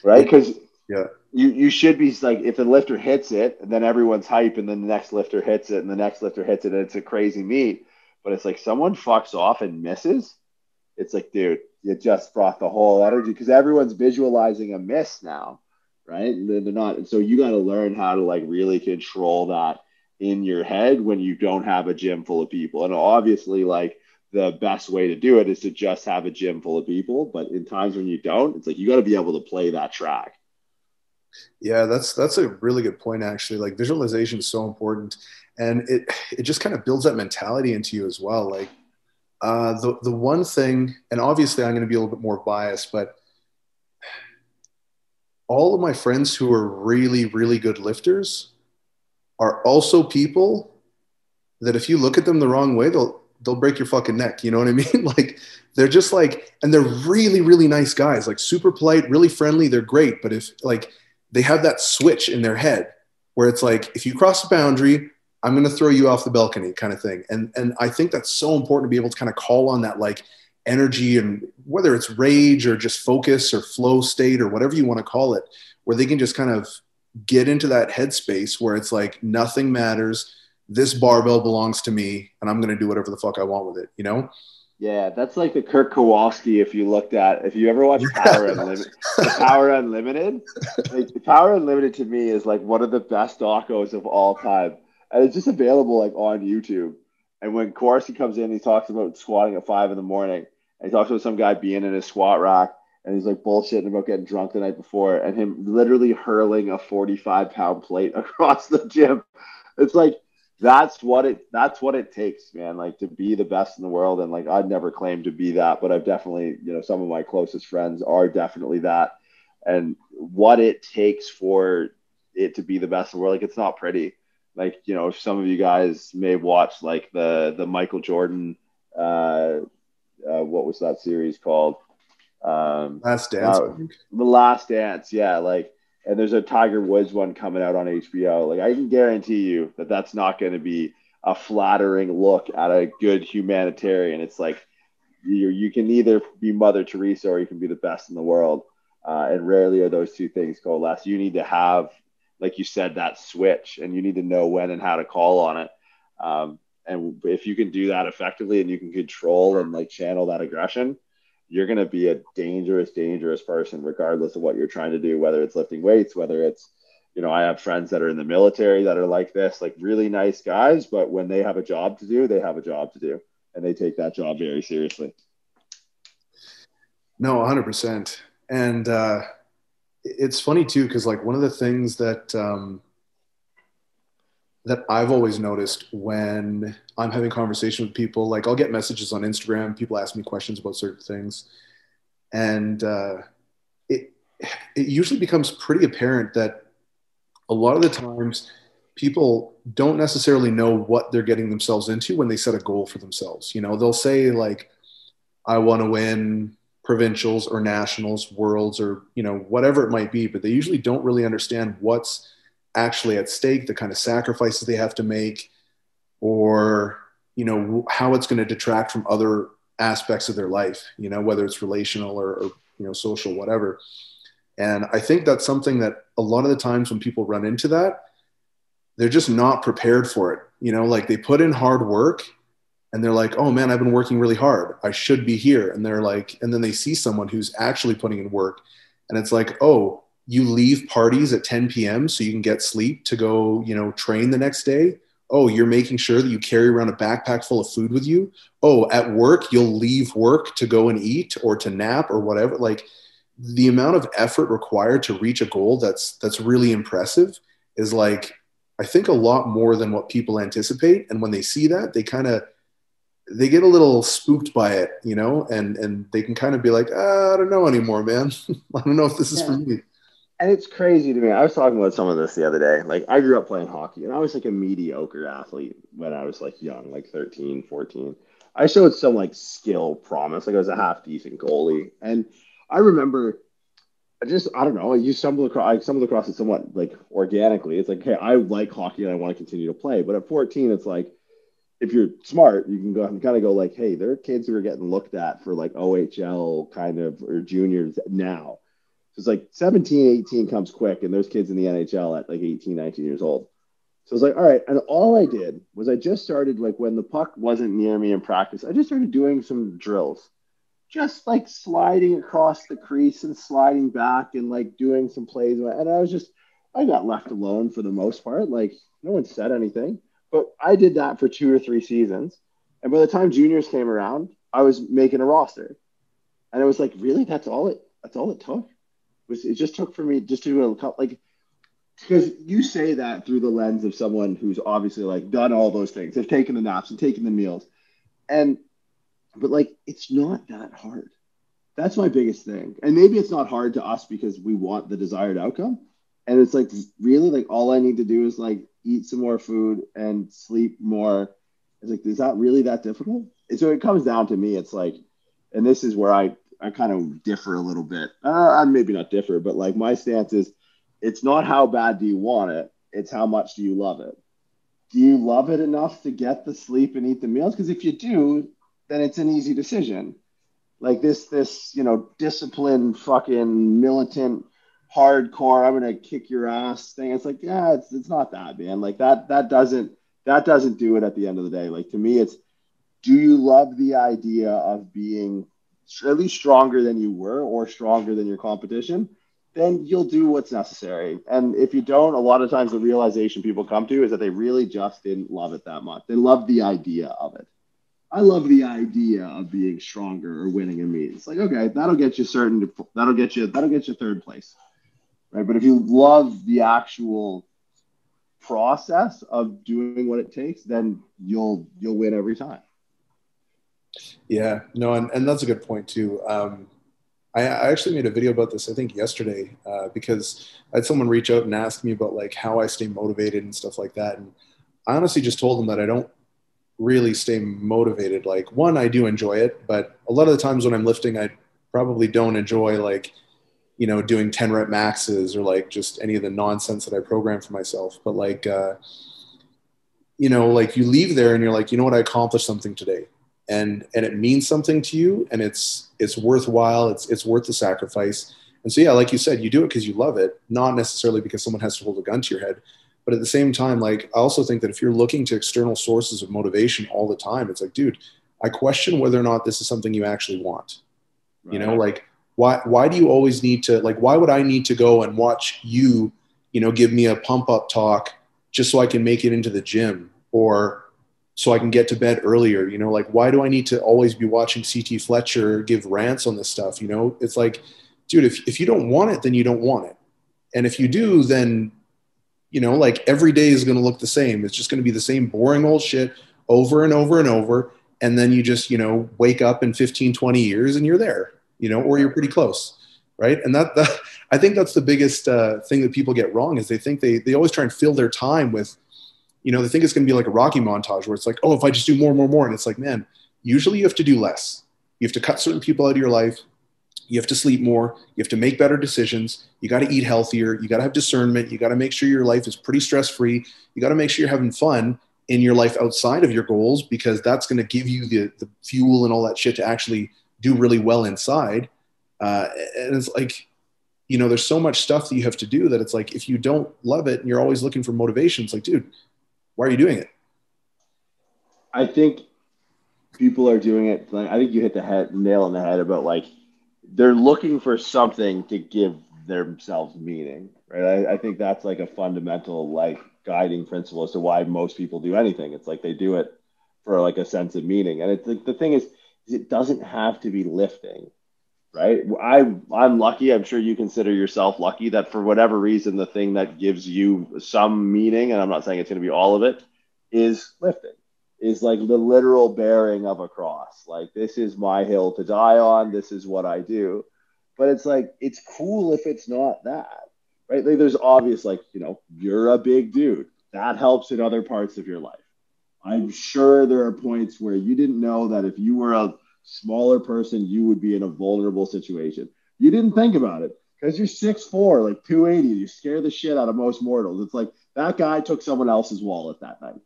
Right? Because yeah you you should be like if the lifter hits it, then everyone's hype, and then the next lifter hits it, and the next lifter hits it, and it's a crazy meet. But it's like someone fucks off and misses. It's like, dude, you just brought the whole energy because everyone's visualizing a miss now, right? And they're not, and so you got to learn how to like really control that in your head when you don't have a gym full of people. And obviously, like the best way to do it is to just have a gym full of people. But in times when you don't, it's like you got to be able to play that track. Yeah, that's that's a really good point actually. Like visualization is so important and it it just kind of builds that mentality into you as well. Like uh, the the one thing, and obviously I'm going to be a little bit more biased, but all of my friends who are really really good lifters are also people that if you look at them the wrong way, they'll they'll break your fucking neck. You know what I mean? like they're just like, and they're really really nice guys, like super polite, really friendly. They're great, but if like they have that switch in their head where it's like, if you cross the boundary, I'm going to throw you off the balcony, kind of thing. And and I think that's so important to be able to kind of call on that like energy and whether it's rage or just focus or flow state or whatever you want to call it, where they can just kind of get into that headspace where it's like nothing matters this barbell belongs to me and I'm going to do whatever the fuck I want with it, you know? Yeah, that's like the Kirk Karwoski. If you looked at, if you ever watched Power Unlimited, Power Unlimited, like, Power Unlimited to me is like one of the best docos of all time, and it's just available like on YouTube. And when Karwoski comes in, he talks about squatting at five in the morning, and he talks about some guy being in his squat rack, and he's like bullshitting about getting drunk the night before, and him literally hurling a forty-five pound plate across the gym. It's like that's what it that's what it takes man like to be the best in the world. And like i'd never claim to be that but i've definitely you know some of my closest friends are definitely that. And what it takes for it to be the best in the world like it's not pretty. Like you know some of you guys may have watched like the the michael jordan uh, uh what was that series called? Um last dance uh, the last dance yeah like and there's a Tiger Woods one coming out on HBO. Like I can guarantee you that that's not going to be a flattering look at a good humanitarian. It's like you you can either be Mother Teresa or you can be the best in the world, uh, and rarely are those two things coalesce. You need to have, like you said, that switch, and you need to know when and how to call on it. Um, and if you can do that effectively, and you can control and like channel that aggression, you're going to be a dangerous, dangerous person, regardless of what you're trying to do, whether it's lifting weights, whether it's, you know, I have friends that are in the military that are like this, like really nice guys, but when they have a job to do, they have a job to do and they take that job very seriously. No, 100%. And uh, it's funny too, because like one of the things that, um, that I've always noticed when I'm having conversation with people, like I'll get messages on Instagram, people ask me questions about certain things, and uh, it it usually becomes pretty apparent that a lot of the times people don't necessarily know what they're getting themselves into when they set a goal for themselves. You know, they'll say like, "I want to win." provincials or nationals worlds or you know whatever it might be but they usually don't really understand what's actually at stake, the kind of sacrifices they have to make, or you know how it's going to detract from other aspects of their life. You know whether it's relational or, or you know social, whatever. And I think that's something that a lot of the times when people run into that, they're just not prepared for it. You know, like they put in hard work and they're like, oh man, I've been working really hard. I should be here. And they're like, and then they see someone who's actually putting in work and it's like, oh, you leave parties at 10 p.m. so you can get sleep to go, you know, train the next day. Oh, you're making sure that you carry around a backpack full of food with you. Oh, at work, you'll leave work to go and eat or to nap or whatever. Like the amount of effort required to reach a goal that's that's really impressive is like I think a lot more than what people anticipate. And when they see that, they kind of they get a little spooked by it, you know, and and they can kind of be like, ah, I don't know anymore, man. I don't know if this is yeah. for me and it's crazy to me. I was talking about some of this the other day. Like I grew up playing hockey and I was like a mediocre athlete when I was like young, like 13, 14. I showed some like skill promise. Like I was a half decent goalie. And I remember I just I don't know, you stumble across I stumbled across it somewhat like organically. It's like, hey, I like hockey and I want to continue to play. But at 14, it's like if you're smart, you can go and kind of go like, hey, there are kids who are getting looked at for like OHL kind of or juniors now it's like 17, 18 comes quick, and there's kids in the NHL at like 18, 19 years old. So it's like, all right. And all I did was I just started like when the puck wasn't near me in practice, I just started doing some drills, just like sliding across the crease and sliding back and like doing some plays. And I was just, I got left alone for the most part. Like no one said anything, but I did that for two or three seasons. And by the time juniors came around, I was making a roster. And it was like, really? That's all it, that's all it took was it just took for me just to do a couple like because you say that through the lens of someone who's obviously like done all those things, have taken the naps and taken the meals, and but like it's not that hard. That's my biggest thing, and maybe it's not hard to us because we want the desired outcome, and it's like really like all I need to do is like eat some more food and sleep more It's like, is that really that difficult? And so it comes down to me. It's like, and this is where I I kind of differ a little bit. Uh, maybe not differ, but like my stance is, it's not how bad do you want it. It's how much do you love it. Do you love it enough to get the sleep and eat the meals? Because if you do, then it's an easy decision. Like this, this you know, disciplined, fucking militant, hardcore. I'm gonna kick your ass thing. It's like, yeah, it's it's not that, man. Like that that doesn't that doesn't do it at the end of the day. Like to me, it's do you love the idea of being at least stronger than you were or stronger than your competition? Then you'll do what's necessary. And if you don't, a lot of times the realization people come to is that they really just didn't love it that much. They love the idea of it. I love the idea of being stronger or winning a meet. It's like, okay, that'll get you certain, that'll get you, that'll get you third place. Right. But if you love the actual process of doing what it takes, then you'll you'll win every time. Yeah, no, and, and that's a good point too. Um, I, I actually made a video about this, I think yesterday, uh, because I had someone reach out and ask me about like how I stay motivated and stuff like that. And I honestly just told them that I don't really stay motivated. Like one, I do enjoy it, but a lot of the times when I'm lifting, I probably don't enjoy like, you know, doing 10 rep maxes or like just any of the nonsense that I program for myself. But like, uh, you know, like you leave there and you're like, you know what, I accomplished something today and and it means something to you and it's it's worthwhile it's it's worth the sacrifice. And so yeah like you said you do it because you love it not necessarily because someone has to hold a gun to your head. But at the same time like i also think that if you're looking to external sources of motivation all the time it's like dude i question whether or not this is something you actually want. Right. you know like why why do you always need to like why would i need to go and watch you you know give me a pump up talk just so i can make it into the gym? Or so I can get to bed earlier. You know, like why do I need to always be watching CT Fletcher give rants on this stuff? You know, it's like, dude, if, if you don't want it, then you don't want it. And if you do, then, you know, like every day is going to look the same. It's just going to be the same boring old shit over and over and over. And then you just, you know, wake up in 15, 20 years and you're there, you know, or you're pretty close. Right. And that, that I think that's the biggest uh, thing that people get wrong is they think they, they always try and fill their time with, you know, they think it's going to be like a Rocky montage where it's like, oh, if I just do more more more. And it's like, man, usually you have to do less. You have to cut certain people out of your life. You have to sleep more. You have to make better decisions. You got to eat healthier. You got to have discernment. You got to make sure your life is pretty stress free. You got to make sure you're having fun in your life outside of your goals because that's going to give you the, the fuel and all that shit to actually do really well inside. Uh, and it's like, you know, there's so much stuff that you have to do that it's like if you don't love it and you're always looking for motivation, it's like, dude, why are you doing it? I think people are doing it. I think you hit the head nail on the head about like they're looking for something to give themselves meaning, right? I, I think that's like a fundamental like guiding principle as to why most people do anything. It's like they do it for like a sense of meaning, and it's like the thing is, is it doesn't have to be lifting right? I I'm lucky. I'm sure you consider yourself lucky that for whatever reason, the thing that gives you some meaning, and I'm not saying it's going to be all of it, is lifting. Is like the literal bearing of a cross. Like this is my hill to die on. This is what I do. But it's like it's cool if it's not that, right? Like there's obvious, like you know, you're a big dude. That helps in other parts of your life. I'm sure there are points where you didn't know that if you were a smaller person, you would be in a vulnerable situation. You didn't think about it because you're 6'4, like 280. You scare the shit out of most mortals. It's like that guy took someone else's wallet that night.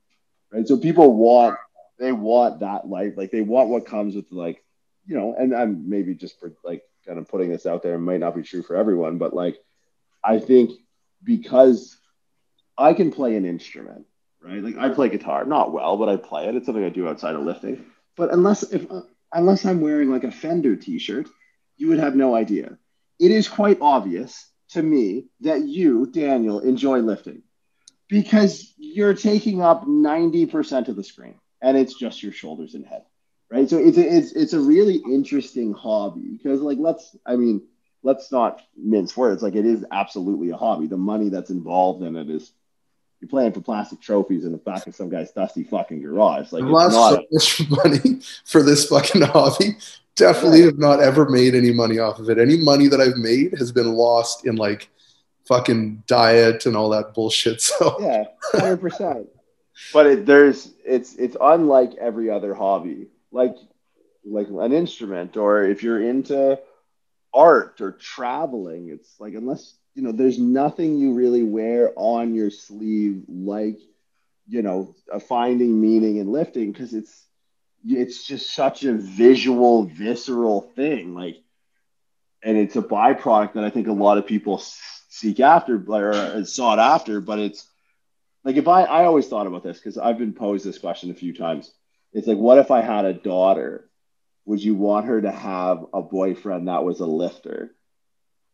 Right. So people want, they want that life. Like they want what comes with like, you know, and I'm maybe just for like kind of putting this out there. It might not be true for everyone, but like, I think because I can play an instrument, right? Like I play guitar, not well, but I play it. It's something I do outside of lifting. But unless if unless I'm wearing like a Fender t shirt, you would have no idea. It is quite obvious to me that you, Daniel, enjoy lifting because you're taking up 90% of the screen and it's just your shoulders and head. Right. So it's a, it's, it's a really interesting hobby because, like, let's, I mean, let's not mince words. Like, it is absolutely a hobby. The money that's involved in it is you're playing for plastic trophies in the back of some guy's dusty fucking garage. Like, I've lost so much money for this fucking hobby. Definitely have not ever made any money off of it. Any money that I've made has been lost in like fucking diet and all that bullshit. So yeah, hundred percent. but it, there's it's it's unlike every other hobby, like like an instrument, or if you're into art or traveling, it's like unless you know, there's nothing you really wear on your sleeve like you know, a finding meaning in lifting because it's it's just such a visual, visceral thing. Like, and it's a byproduct that I think a lot of people seek after or sought after. But it's like if I I always thought about this because I've been posed this question a few times. It's like, what if I had a daughter? Would you want her to have a boyfriend that was a lifter?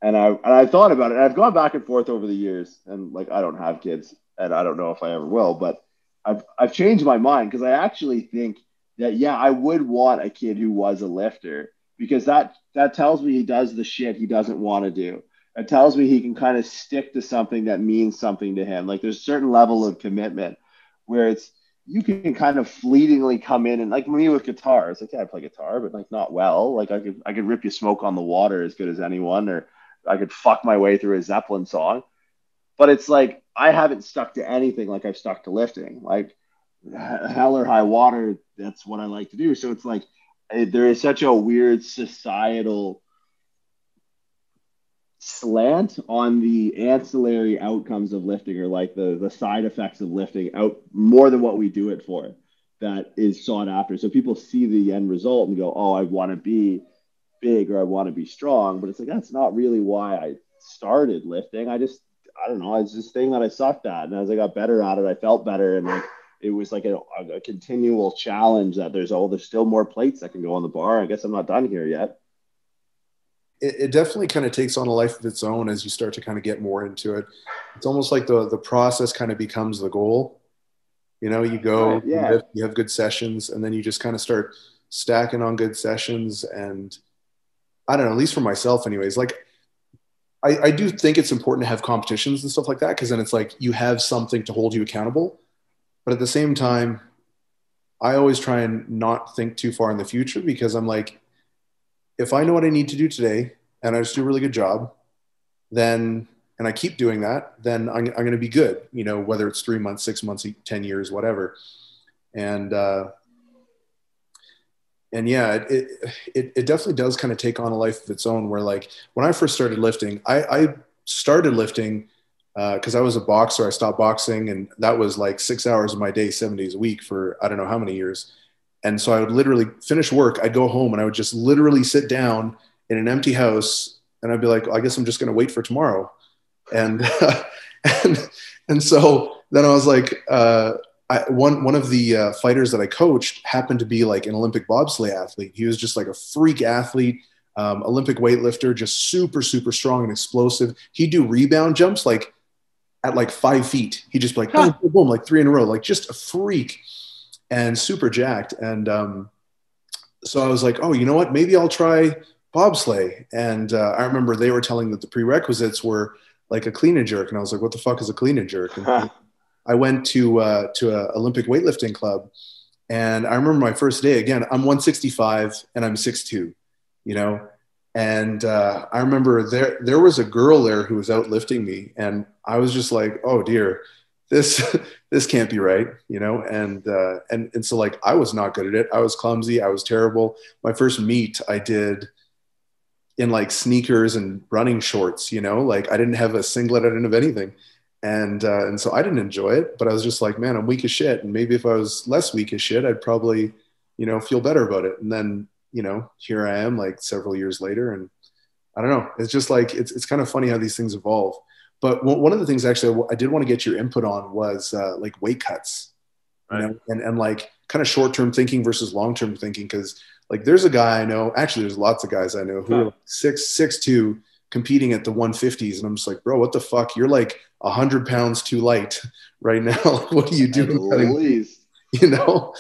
And I and I thought about it. I've gone back and forth over the years, and like I don't have kids, and I don't know if I ever will, but I've I've changed my mind because I actually think that yeah, I would want a kid who was a lifter because that that tells me he does the shit he doesn't want to do. It tells me he can kind of stick to something that means something to him. Like there's a certain level of commitment where it's you can kind of fleetingly come in and like me with guitar. It's like, yeah, I play guitar, but like not well. Like I could I could rip you smoke on the water as good as anyone, or I could fuck my way through a Zeppelin song. But it's like I haven't stuck to anything like I've stuck to lifting. Like hell or high water, that's what I like to do. So it's like there is such a weird societal slant on the ancillary outcomes of lifting or like the the side effects of lifting out more than what we do it for that is sought after so people see the end result and go oh i want to be big or i want to be strong but it's like that's not really why i started lifting i just i don't know it's this thing that i sucked at and as i got better at it i felt better and like it was like a, a continual challenge that there's oh there's still more plates that can go on the bar. I guess I'm not done here yet. It, it definitely kind of takes on a life of its own as you start to kind of get more into it. It's almost like the the process kind of becomes the goal. You know, you go, oh, right, yeah. you, have, you have good sessions, and then you just kind of start stacking on good sessions. And I don't know, at least for myself, anyways. Like I, I, do think it's important to have competitions and stuff like that because then it's like you have something to hold you accountable. But at the same time, I always try and not think too far in the future because I'm like, if I know what I need to do today and I just do a really good job, then and I keep doing that, then I'm, I'm going to be good. You know, whether it's three months, six months, ten years, whatever. And uh, and yeah, it, it it definitely does kind of take on a life of its own. Where like when I first started lifting, I, I started lifting because uh, I was a boxer. I stopped boxing, and that was like six hours of my day, seven days a week for I don't know how many years. And so I would literally finish work. I'd go home and I would just literally sit down in an empty house, and I'd be like, I guess I'm just going to wait for tomorrow. And and and so then I was like, uh, I, one one of the uh, fighters that I coached happened to be like an Olympic bobsleigh athlete. He was just like a freak athlete. Um, Olympic weightlifter, just super, super strong and explosive. He'd do rebound jumps like at like five feet. He'd just be like boom, boom, boom, like three in a row, like just a freak and super jacked. And um, so I was like, oh, you know what? Maybe I'll try bobsleigh. And uh, I remember they were telling that the prerequisites were like a clean and jerk, and I was like, what the fuck is a clean and jerk? And huh. I went to uh, to a Olympic weightlifting club, and I remember my first day. Again, I'm 165 and I'm 6'2", you know, and uh, I remember there there was a girl there who was outlifting me, and I was just like, oh dear, this this can't be right, you know. And uh, and and so like I was not good at it. I was clumsy. I was terrible. My first meet I did in like sneakers and running shorts, you know. Like I didn't have a singlet. I didn't have anything. And uh, and so I didn't enjoy it. But I was just like, man, I'm weak as shit. And maybe if I was less weak as shit, I'd probably you know feel better about it. And then you know, here I am like several years later. And I don't know, it's just like, it's, it's kind of funny how these things evolve. But one of the things actually I did want to get your input on was uh, like weight cuts, right. you know, and, and like kind of short-term thinking versus long-term thinking. Cause like there's a guy I know, actually there's lots of guys I know who huh. are six, six, two competing at the 150s. And I'm just like, bro, what the fuck? You're like a hundred pounds too light right now. what are you doing? You know?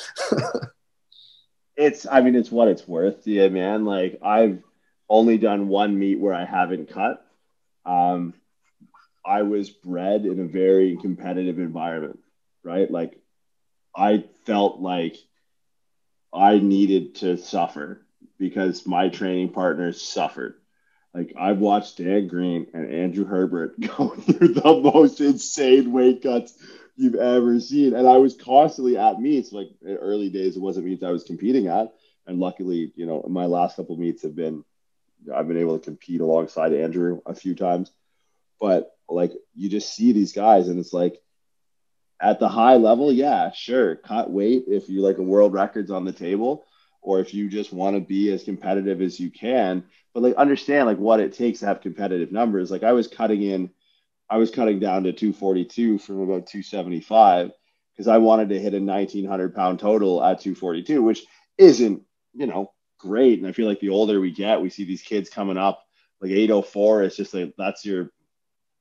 it's I mean it's what it's worth, yeah, man. Like I've only done one meet where I haven't cut. Um, I was bred in a very competitive environment, right? Like I felt like I needed to suffer because my training partners suffered. Like I've watched Dan Green and Andrew Herbert go through the most insane weight cuts you've ever seen. And I was constantly at meets, like early days, it wasn't meets I was competing at. And luckily, you know, my last couple meets have been, I've been able to compete alongside Andrew a few times. But like, you just see these guys, and it's like, at the high level, yeah, sure, cut weight if you like a world records on the table, or if you just want to be as competitive as you can. But like, understand like what it takes to have competitive numbers. Like, I was cutting in I was cutting down to 242 from about 275 because I wanted to hit a 1900 pound total at 242, which isn't, you know, great. And I feel like the older we get, we see these kids coming up like 804. It's just like that's your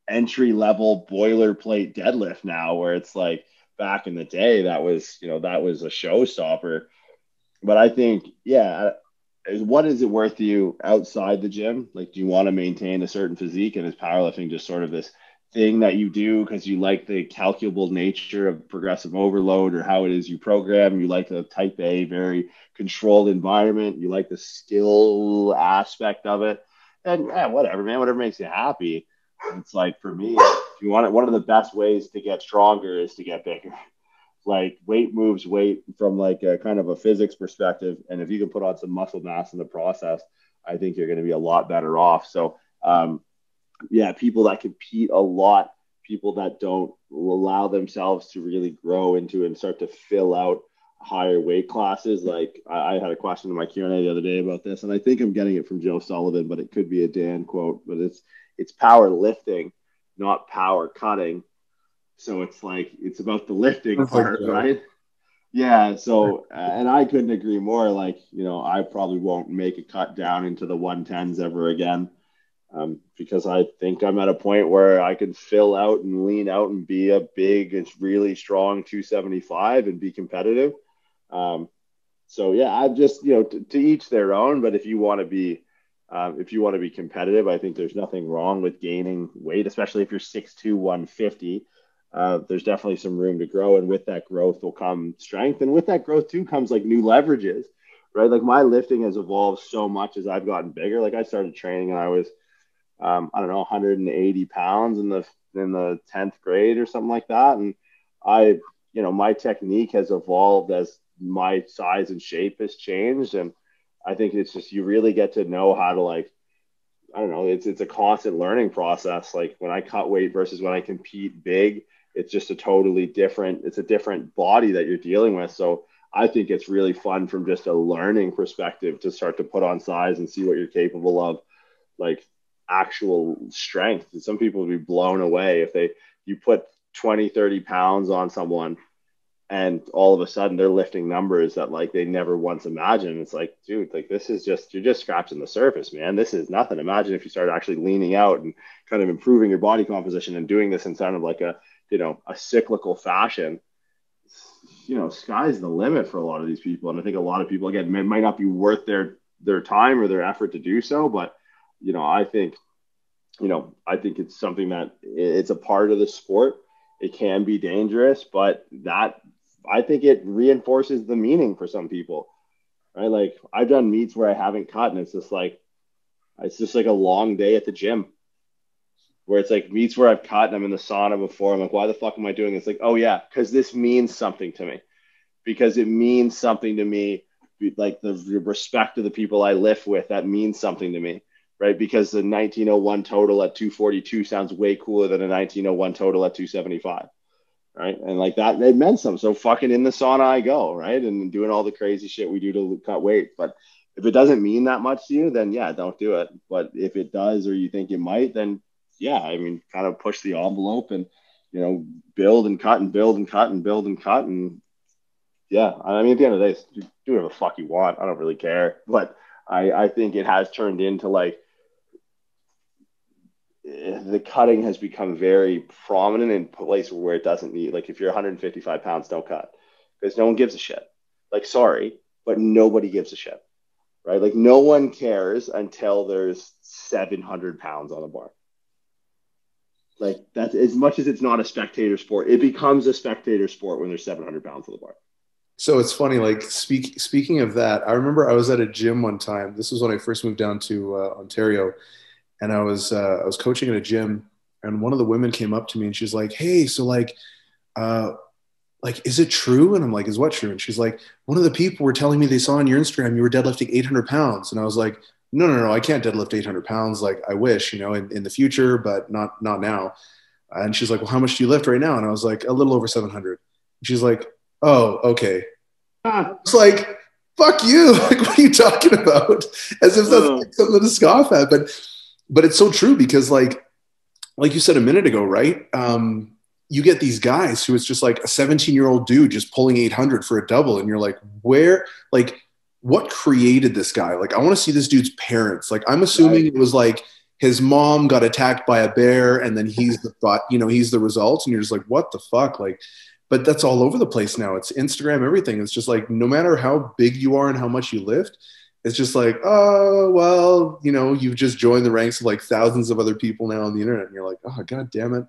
entry level boilerplate deadlift now, where it's like back in the day, that was, you know, that was a showstopper. But I think, yeah, what is it worth to you outside the gym? Like, do you want to maintain a certain physique? And is powerlifting just sort of this thing that you do because you like the calculable nature of progressive overload or how it is you program. You like the type A, very controlled environment. You like the skill aspect of it. And yeah, whatever, man, whatever makes you happy. It's like for me, if you want it, one of the best ways to get stronger is to get bigger. Like weight moves weight from like a kind of a physics perspective. And if you can put on some muscle mass in the process, I think you're going to be a lot better off. So, um, yeah, people that compete a lot, people that don't allow themselves to really grow into and start to fill out higher weight classes. Like I, I had a question in my Q and A the other day about this, and I think I'm getting it from Joe Sullivan, but it could be a Dan quote. But it's it's power lifting, not power cutting. So it's like it's about the lifting part, right? Yeah. So, uh, and I couldn't agree more. Like, you know, I probably won't make a cut down into the 110s ever again um, because I think I'm at a point where I can fill out and lean out and be a big and really strong 275 and be competitive. Um, so yeah, I'm just you know to, to each their own. But if you want to be um, if you want to be competitive, I think there's nothing wrong with gaining weight, especially if you're 6'2", 150. Uh, there's definitely some room to grow, and with that growth will come strength, and with that growth too comes like new leverages, right? Like my lifting has evolved so much as I've gotten bigger. Like I started training and I was um, I don't know, 180 pounds in the in the 10th grade or something like that. And I, you know, my technique has evolved as my size and shape has changed. And I think it's just you really get to know how to like, I don't know, it's it's a constant learning process. Like when I cut weight versus when I compete big, it's just a totally different, it's a different body that you're dealing with. So I think it's really fun from just a learning perspective to start to put on size and see what you're capable of. Like actual strength. Some people would be blown away if they you put 20, 30 pounds on someone and all of a sudden they're lifting numbers that like they never once imagined. It's like, dude, like this is just you're just scratching the surface, man. This is nothing. Imagine if you started actually leaning out and kind of improving your body composition and doing this in kind of like a you know a cyclical fashion. You know, sky's the limit for a lot of these people, and I think a lot of people again might not be worth their their time or their effort to do so, but you know, I think, you know, I think it's something that it's a part of the sport. It can be dangerous, but that I think it reinforces the meaning for some people, right? Like I've done meets where I haven't cut, and it's just like, it's just like a long day at the gym where it's like meets where I've caught and I'm in the sauna before. I'm like, why the fuck am I doing this? Like, oh yeah, because this means something to me. Because it means something to me, like the respect of the people I live with, that means something to me right? Because the 1901 total at 242 sounds way cooler than a 1901 total at 275, right? And like that, it meant something. So fucking in the sauna I go, right? And doing all the crazy shit we do to cut weight. But if it doesn't mean that much to you, then yeah, don't do it. But if it does, or you think it might, then yeah, I mean, kind of push the envelope and you know, build and cut and build and cut and build and cut and yeah. I mean, at the end of the day, do whatever the fuck you want. I don't really care, but I I think it has turned into like the cutting has become very prominent in places where it doesn't need like if you're 155 pounds don't cut because no one gives a shit like sorry but nobody gives a shit right like no one cares until there's 700 pounds on the bar like that's as much as it's not a spectator sport it becomes a spectator sport when there's 700 pounds on the bar so it's funny like speak, speaking of that i remember i was at a gym one time this was when i first moved down to uh, ontario and I was uh, I was coaching at a gym, and one of the women came up to me and she's like, "Hey, so like, uh, like, is it true? And I'm like, is what true? And she's like, one of the people were telling me they saw on your Instagram you were deadlifting 800 pounds. And I was like, no, no, no, I can't deadlift 800 pounds. Like I wish, you know, in, in the future, but not, not now. And she's like, well, how much do you lift right now? And I was like, a little over 700. She's like, oh, okay. It's like, fuck you. Like, what are you talking about? As if that's like something to scoff at. But, but it's so true because like, like you said a minute ago, right? Um, you get these guys who it's just like a 17 year old dude just pulling 800 for a double. And you're like, where, like, what created this guy? Like, I want to see this dude's parents. Like, I'm assuming right. it was like his mom got attacked by a bear and then he's the thought, you know, he's the result. And you're just like, what the fuck? Like, but that's all over the place now. It's Instagram, everything. It's just like, no matter how big you are and how much you lift, it's just like, oh, well, you know, you've just joined the ranks of like thousands of other people now on the internet. And you're like, oh, God damn it.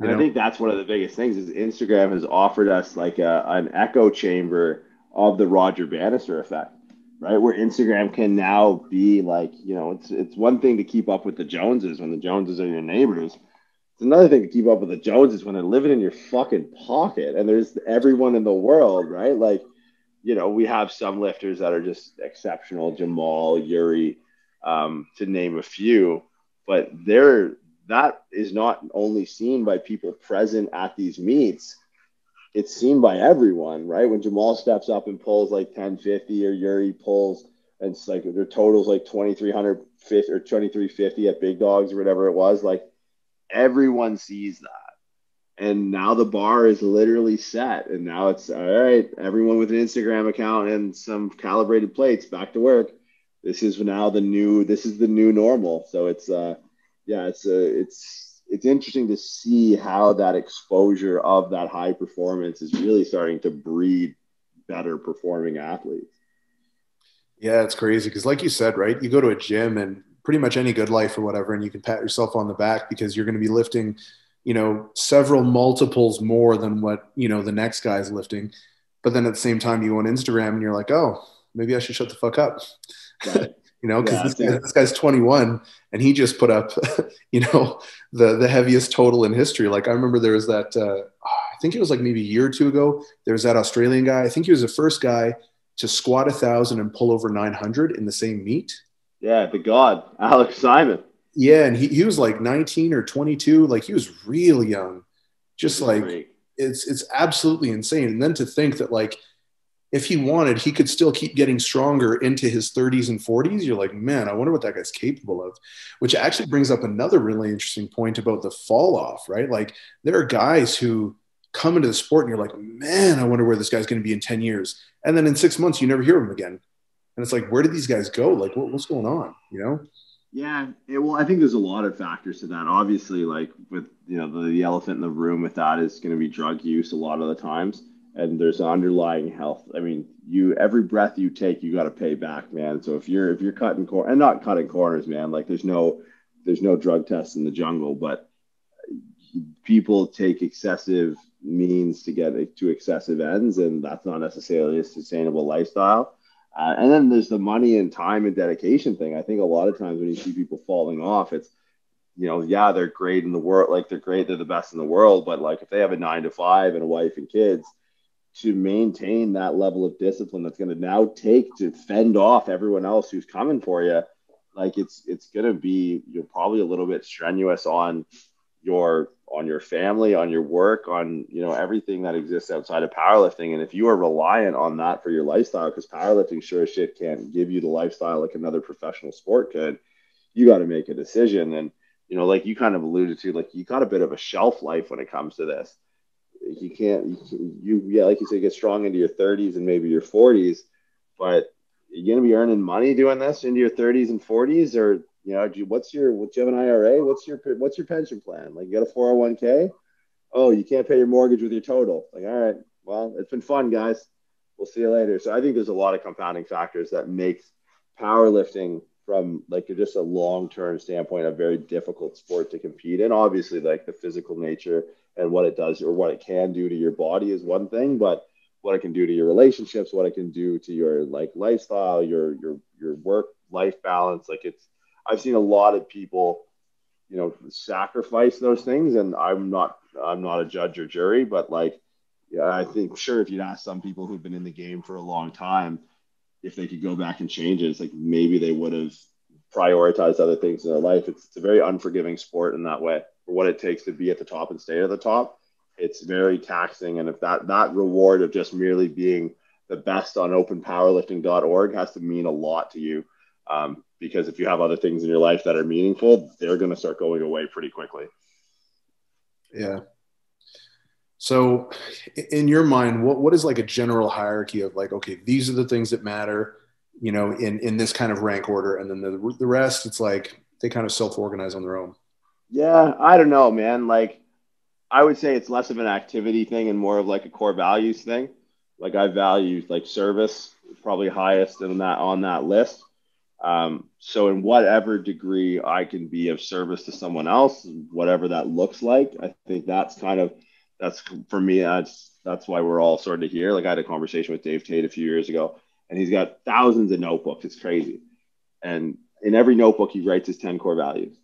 You know? I think that's one of the biggest things is Instagram has offered us like a, an echo chamber of the Roger Bannister effect, right? Where Instagram can now be like, you know, it's it's one thing to keep up with the Joneses when the Joneses are your neighbors. It's another thing to keep up with the Joneses when they're living in your fucking pocket and there's everyone in the world, right? Like, you know, we have some lifters that are just exceptional, Jamal, Yuri, um, to name a few, but they're that is not only seen by people present at these meets, it's seen by everyone, right? When Jamal steps up and pulls like 1050 or Yuri pulls and it's like their totals like 2350 or 2350 at big dogs or whatever it was, like everyone sees that. And now the bar is literally set. And now it's all right, everyone with an Instagram account and some calibrated plates back to work. This is now the new this is the new normal. So it's uh yeah, it's uh, it's it's interesting to see how that exposure of that high performance is really starting to breed better performing athletes. Yeah, it's crazy because, like you said, right? You go to a gym and pretty much any good life or whatever, and you can pat yourself on the back because you're going to be lifting, you know, several multiples more than what you know the next guy's lifting. But then at the same time, you on Instagram and you're like, oh, maybe I should shut the fuck up. Right. you know, because yeah, this, guy, this, guy's 21 and he just put up, you know, the the heaviest total in history. Like I remember there was that, uh, I think it was like maybe a year or two ago. There was that Australian guy. I think he was the first guy to squat a thousand and pull over 900 in the same meet. Yeah, the god, Alex Simon. Yeah, and he, he was like 19 or 22. Like he was real young. Just like great. it's it's absolutely insane. And then to think that like if he wanted, he could still keep getting stronger into his 30s and 40s. You're like, man, I wonder what that guy's capable of. Which actually brings up another really interesting point about the fall off, right? Like, there are guys who come into the sport and you're like, man, I wonder where this guy's going to be in 10 years. And then in six months, you never hear of him again. And it's like, where did these guys go? Like, what, what's going on? You know? Yeah, it, well, I think there's a lot of factors to that. Obviously, like with you know the, the elephant in the room with that is going to be drug use a lot of the times and there's underlying health. I mean, you every breath you take, you got to pay back, man. So if you're if you're cutting cor- and not cutting corners, man, like there's no there's no drug tests in the jungle, but people take excessive means to get to excessive ends, and that's not necessarily a sustainable lifestyle. Uh, and then there's the money and time and dedication thing. I think a lot of times when you see people falling off, it's you know, yeah, they're great in the world, like they're great, they're the best in the world, but like if they have a nine to five and a wife and kids, to maintain that level of discipline that's going to now take to fend off everyone else who's coming for you like it's it's going to be you're probably a little bit strenuous on your on your family on your work on you know everything that exists outside of powerlifting. And if you are reliant on that for your lifestyle because powerlifting sure as shit can't give you the lifestyle like another professional sport could you got to make a decision. And you know like you kind of alluded to like you got a bit of a shelf life when it comes to this you can't you, you yeah like you said get strong into your 30s and maybe your 40s but you're to be earning money doing this into your 30s and 40s or you know you, what's your what do you have an ira what's your what's your pension plan? Like you got a 401k oh you can't pay your mortgage with your total. Like all right well it's been fun guys. We'll see you later. So i think there's a lot of compounding factors that makes powerlifting from like just a long-term standpoint a very difficult sport to compete in. Obviously like the physical nature and what it does or what it can do to your body is one thing, but what it can do to your relationships, what it can do to your like lifestyle, your your your work life balance. Like it's I've seen a lot of people, you know, sacrifice those things, and I'm not I'm not a judge or jury, but like, yeah, I think sure if you'd ask some people who've been in the game for a long time, if they could go back and change it, it's like maybe they would have prioritized other things in their life. It's, it's a very unforgiving sport in that way for what it takes to be at the top and stay at the top. It's very taxing, and if that that reward of just merely being the best on openpowerlifting.org has to mean a lot to you. Um, because if you have other things in your life that are meaningful, they're going to start going away pretty quickly. Yeah. So, in your mind, what, what is like a general hierarchy of like, okay, these are the things that matter, you know, in, in this kind of rank order. And then the, the rest, it's like they kind of self organize on their own. Yeah. I don't know, man. Like, I would say it's less of an activity thing and more of like a core values thing. Like, I value like service, probably highest in that on that list. Um, so, in whatever degree I can be of service to someone else, whatever that looks like, I think that's kind of that's for me. That's that's why we're all sort of here. Like I had a conversation with Dave Tate a few years ago, and he's got thousands of notebooks. It's crazy, and in every notebook he writes his ten core values.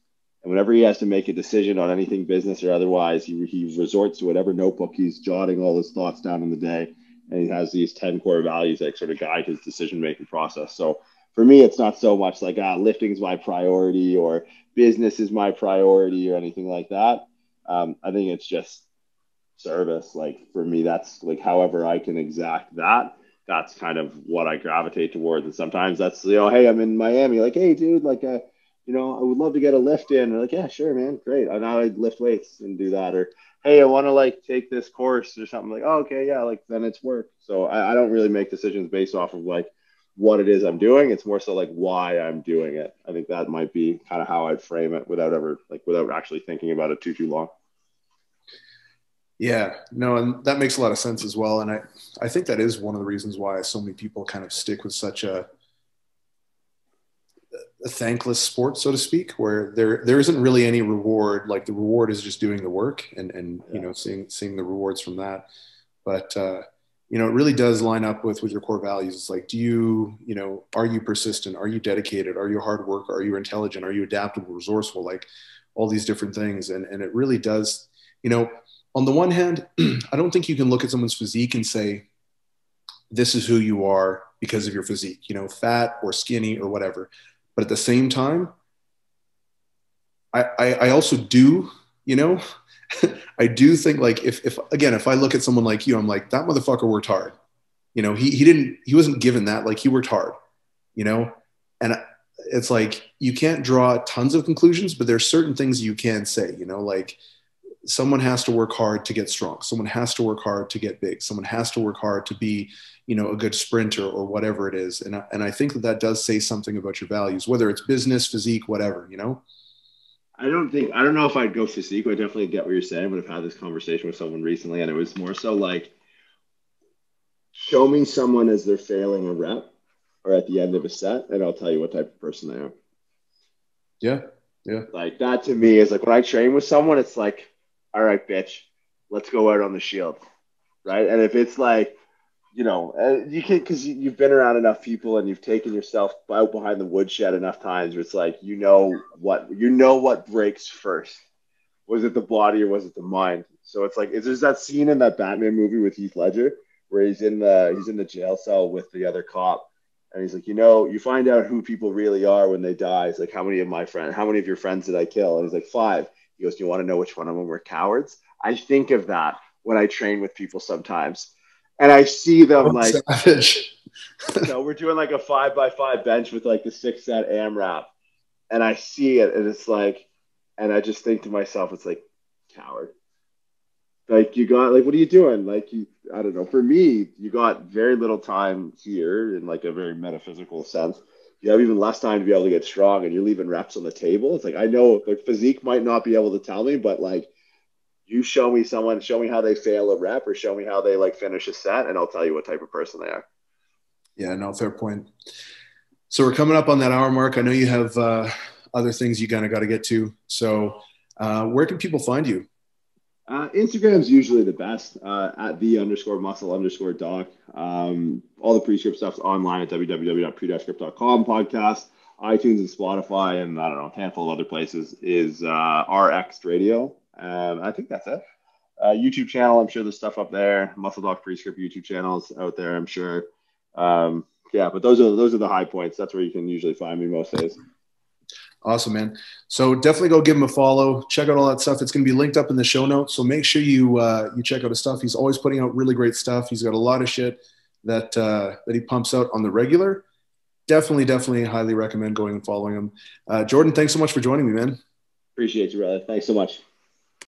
And whenever he has to make a decision on anything business or otherwise, he, he resorts to whatever notebook he's jotting all his thoughts down in the day. And he has these 10 core values that sort of guide his decision making process. So for me, it's not so much like ah, lifting is my priority or business is my priority or anything like that. Um, I think it's just service. Like for me, that's like however I can exact that. That's kind of what I gravitate towards. And sometimes that's you know, hey, I'm in Miami. Like, hey, dude, like, uh, you know, I would love to get a lift in. They're like, yeah, sure, man, great. I know I lift weights and do that. Or hey, I want to like take this course or something. Like, oh, okay, yeah, like then it's work. So I, I don't really make decisions based off of like what it is I'm doing. It's more so like why I'm doing it. I think that might be kind of how I'd frame it without ever like without actually thinking about it too too long. Yeah, no, and that makes a lot of sense as well. And I, I think that is one of the reasons why so many people kind of stick with such a, a thankless sport, so to speak, where there there isn't really any reward. Like the reward is just doing the work and and yeah. you know seeing seeing the rewards from that. But uh, you know, it really does line up with with your core values. It's like, do you, you know, are you persistent? Are you dedicated? Are you hard worker? Are you intelligent? Are you adaptable, resourceful? Like all these different things. And and it really does, you know, on the one hand, I don't think you can look at someone's physique and say, this is who you are because of your physique, you know, fat or skinny or whatever. But at the same time, I, I, I also do, you know, I do think like if, if again, if I look at someone like you, I'm like, that motherfucker worked hard. You know, he, he didn't, he wasn't given that, like he worked hard, you know? And it's like, you can't draw tons of conclusions, but there's certain things you can say, you know, like someone has to work hard to get strong. Someone has to work hard to get big. Someone has to work hard to be, you know, a good sprinter or whatever it is. And I, and I think that that does say something about your values, whether it's business, physique, whatever, you know? I don't think I don't know if I'd go physique. I definitely get what you're saying, but I've had this conversation with someone recently, and it was more so like, show me someone as they're failing a rep or at the end of a set, and I'll tell you what type of person they are. Yeah, yeah. Like that to me is like when I train with someone, it's like, all right, bitch, let's go out on the shield, right? And if it's like you know, uh, you can because you've been around enough people and you've taken yourself out behind the woodshed enough times where it's like you know what you know what breaks first. Was it the body or was it the mind? So it's like, is there's that scene in that Batman movie with Heath Ledger where he's in the he's in the jail cell with the other cop, and he's like, you know, you find out who people really are when they die. He's like, how many of my friends, how many of your friends did I kill? And he's like, five. He goes, do you want to know which one of them were cowards? I think of that when I train with people sometimes and I see them like, savage. you know, we're doing like a five by five bench with like the six set AMRAP, and I see it, and it's like, and I just think to myself, it's like, coward. Like you got like, what are you doing? Like you, I don't know. For me, you got very little time here in like a very metaphysical sense. You have even less time to be able to get strong, and you're leaving reps on the table. It's like I know like physique might not be able to tell me, but like you show me someone, show me how they fail a rep or show me how they like finish a set, and I'll tell you what type of person they are. Yeah, no, fair point. So we're coming up on that hour mark. I know you have uh, other things you kind of got to get to. So uh, where can people find you? Uh, Instagram's usually the best uh, at the underscore muscle underscore doc. Um, all the pre-script stuff's online at www.pre-script.com podcast. iTunes and Spotify and I don't know, a handful of other places is uh, RX Radio. Um, I think that's it. Uh, YouTube channel, I'm sure there's stuff up there. Muscle Doc Pre-Script YouTube channels out there, I'm sure. Um, yeah, but those are those are the high points. That's where you can usually find me most days. Awesome, man. So definitely go give him a follow. Check out all that stuff. It's going to be linked up in the show notes. So make sure you uh, you check out his stuff. He's always putting out really great stuff. He's got a lot of shit that uh, that he pumps out on the regular. Definitely, definitely, highly recommend going and following him. Uh, Jordan, thanks so much for joining me, man. Appreciate you, brother. Thanks so much.